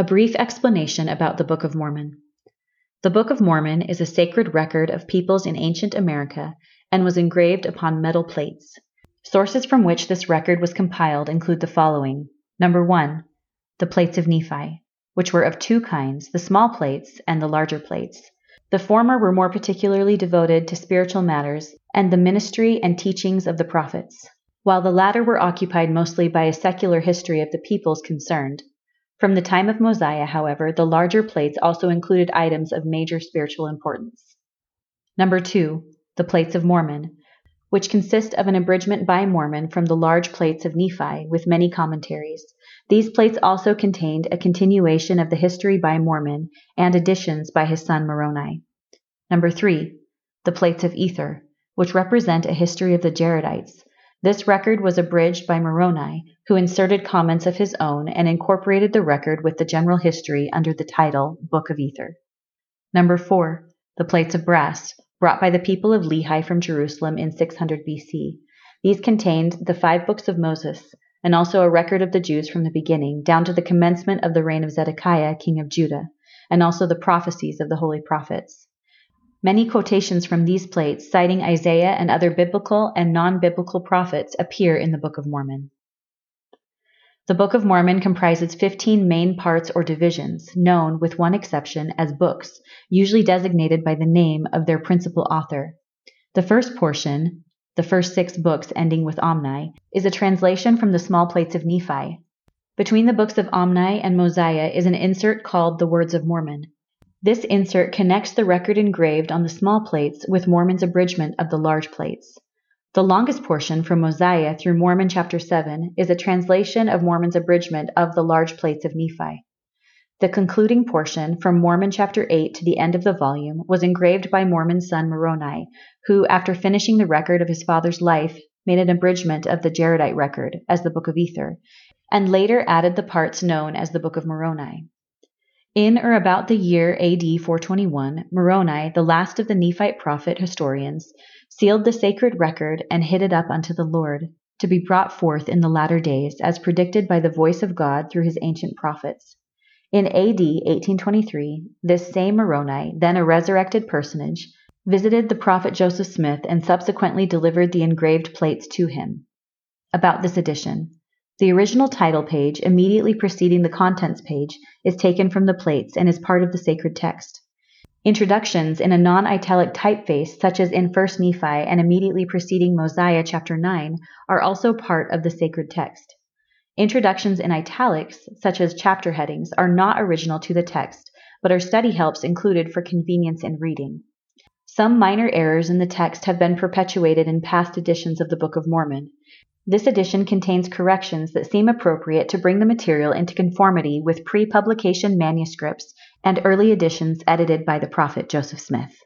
A brief explanation about the Book of Mormon. The Book of Mormon is a sacred record of peoples in ancient America and was engraved upon metal plates. Sources from which this record was compiled include the following Number one, the plates of Nephi, which were of two kinds the small plates and the larger plates. The former were more particularly devoted to spiritual matters and the ministry and teachings of the prophets, while the latter were occupied mostly by a secular history of the peoples concerned. From the time of Mosiah, however, the larger plates also included items of major spiritual importance. Number two, the plates of Mormon, which consist of an abridgment by Mormon from the large plates of Nephi, with many commentaries. These plates also contained a continuation of the history by Mormon and additions by his son Moroni. Number three, the plates of Ether, which represent a history of the Jaredites. This record was abridged by Moroni, who inserted comments of his own and incorporated the record with the general history under the title Book of Ether. Number four, the plates of brass, brought by the people of Lehi from Jerusalem in 600 BC. These contained the five books of Moses, and also a record of the Jews from the beginning, down to the commencement of the reign of Zedekiah, king of Judah, and also the prophecies of the holy prophets. Many quotations from these plates, citing Isaiah and other biblical and non biblical prophets, appear in the Book of Mormon. The Book of Mormon comprises 15 main parts or divisions, known, with one exception, as books, usually designated by the name of their principal author. The first portion, the first six books ending with Omni, is a translation from the small plates of Nephi. Between the books of Omni and Mosiah is an insert called the Words of Mormon. This insert connects the record engraved on the small plates with Mormon's abridgment of the large plates. The longest portion from Mosiah through Mormon chapter 7 is a translation of Mormon's abridgment of the large plates of Nephi. The concluding portion from Mormon chapter 8 to the end of the volume was engraved by Mormon's son Moroni, who, after finishing the record of his father's life, made an abridgment of the Jaredite record as the Book of Ether, and later added the parts known as the Book of Moroni. In or about the year AD 421, Moroni, the last of the Nephite prophet historians, sealed the sacred record and hid it up unto the Lord, to be brought forth in the latter days, as predicted by the voice of God through his ancient prophets. In AD 1823, this same Moroni, then a resurrected personage, visited the prophet Joseph Smith and subsequently delivered the engraved plates to him. About this edition. The original title page, immediately preceding the contents page, is taken from the plates and is part of the sacred text. Introductions in a non italic typeface, such as in 1 Nephi and immediately preceding Mosiah chapter 9, are also part of the sacred text. Introductions in italics, such as chapter headings, are not original to the text, but are study helps included for convenience in reading. Some minor errors in the text have been perpetuated in past editions of the Book of Mormon. This edition contains corrections that seem appropriate to bring the material into conformity with pre publication manuscripts and early editions edited by the prophet Joseph Smith.